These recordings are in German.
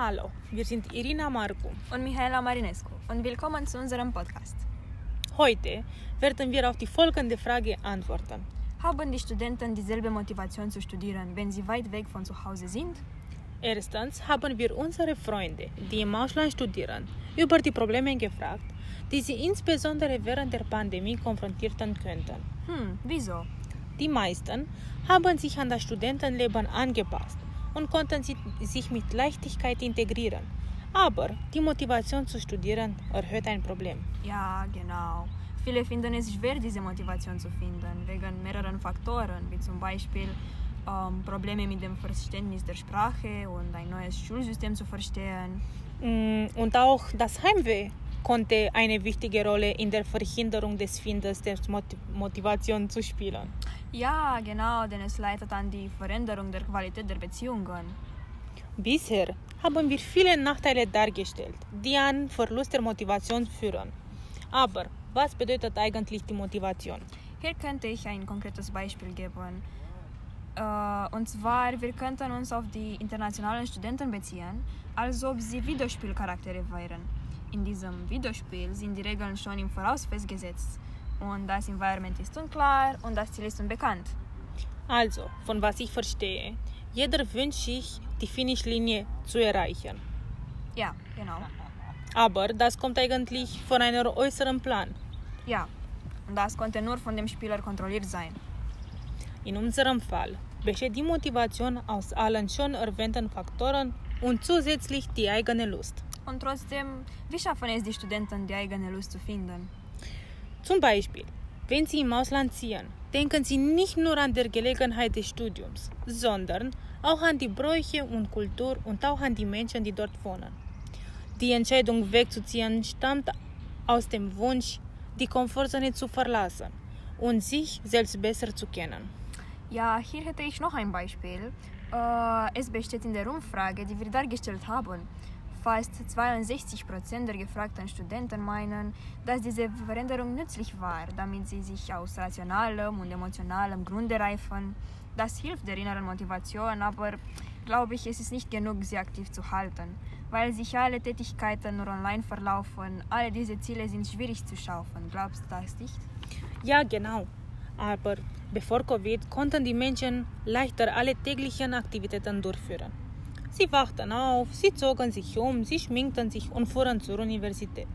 Hallo, wir sind Irina Marcu. und Michaela Marinescu und willkommen zu unserem Podcast. Heute werden wir auf die folgende Frage antworten. Haben die Studenten dieselbe Motivation zu studieren, wenn sie weit weg von zu Hause sind? Erstens haben wir unsere Freunde, die im Ausland studieren, über die Probleme gefragt, die sie insbesondere während der Pandemie konfrontieren könnten. Hm, wieso? Die meisten haben sich an das Studentenleben angepasst und konnten si- sich mit Leichtigkeit integrieren. Aber die Motivation zu studieren erhöht ein Problem. Ja, genau. Viele finden es schwer, diese Motivation zu finden, wegen mehreren Faktoren, wie zum Beispiel ähm, Probleme mit dem Verständnis der Sprache und ein neues Schulsystem zu verstehen. Mm, Und auch das Heimweh konnte eine wichtige Rolle in der Verhinderung des Findens der Mot- Motivation zu spielen. Ja, genau, denn es leitet an die Veränderung der Qualität der Beziehungen. Bisher haben wir viele Nachteile dargestellt, die an Verlust der Motivation führen. Aber was bedeutet eigentlich die Motivation? Hier könnte ich ein konkretes Beispiel geben. Äh, und zwar, wir könnten uns auf die internationalen Studenten beziehen, als ob sie Videospielcharaktere wären. In diesem Videospiel sind die Regeln schon im Voraus festgesetzt und das Environment ist unklar und das Ziel ist unbekannt. Also, von was ich verstehe, jeder wünscht sich, die Finishlinie zu erreichen. Ja, genau. Aber das kommt eigentlich von einem äußeren Plan. Ja. Und das konnte nur von dem Spieler kontrolliert sein. In unserem Fall besteht die Motivation aus allen schon erwähnten Faktoren und zusätzlich die eigene Lust. Und trotzdem, wie schaffen es die Studenten, die eigene Lust zu finden? Zum Beispiel, wenn Sie im Ausland ziehen, denken Sie nicht nur an die Gelegenheit des Studiums, sondern auch an die Bräuche und Kultur und auch an die Menschen, die dort wohnen. Die Entscheidung wegzuziehen stammt aus dem Wunsch, die Komfortzone zu verlassen und sich selbst besser zu kennen. Ja, hier hätte ich noch ein Beispiel. Äh, es besteht in der Umfrage, die wir dargestellt haben. Fast 62% der gefragten Studenten meinen, dass diese Veränderung nützlich war, damit sie sich aus rationalem und emotionalem Grunde reifen. Das hilft der inneren Motivation, aber glaube ich, es ist nicht genug, sie aktiv zu halten, weil sich alle Tätigkeiten nur online verlaufen. Alle diese Ziele sind schwierig zu schaffen. Glaubst du das nicht? Ja, genau. Aber bevor Covid konnten die Menschen leichter alle täglichen Aktivitäten durchführen. Sie wachten auf, sie zogen sich um, sie schminkten sich und fuhren zur Universität.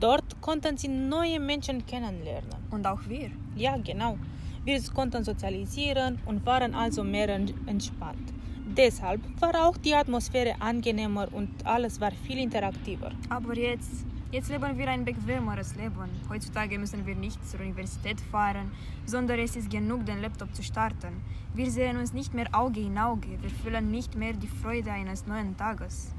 Dort konnten sie neue Menschen kennenlernen. Und auch wir. Ja, genau. Wir konnten sozialisieren und waren also mehr en- entspannt. Deshalb war auch die Atmosphäre angenehmer und alles war viel interaktiver. Aber jetzt, jetzt leben wir ein bequemeres Leben. Heutzutage müssen wir nicht zur Universität fahren, sondern es ist genug, den Laptop zu starten. Wir sehen uns nicht mehr Auge in Auge. Wir fühlen nicht mehr die Freude eines neuen Tages.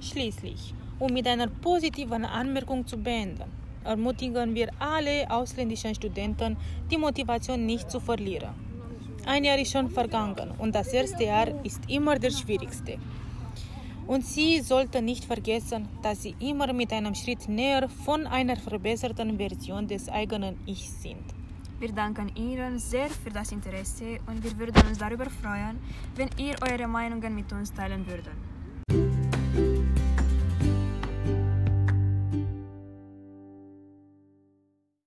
Schließlich, um mit einer positiven Anmerkung zu beenden, ermutigen wir alle ausländischen Studenten, die Motivation nicht zu verlieren. Ein Jahr ist schon vergangen und das erste Jahr ist immer das schwierigste. Und Sie sollten nicht vergessen, dass Sie immer mit einem Schritt näher von einer verbesserten Version des eigenen Ich sind. Wir danken Ihnen sehr für das Interesse und wir würden uns darüber freuen, wenn ihr eure Meinungen mit uns teilen würdet.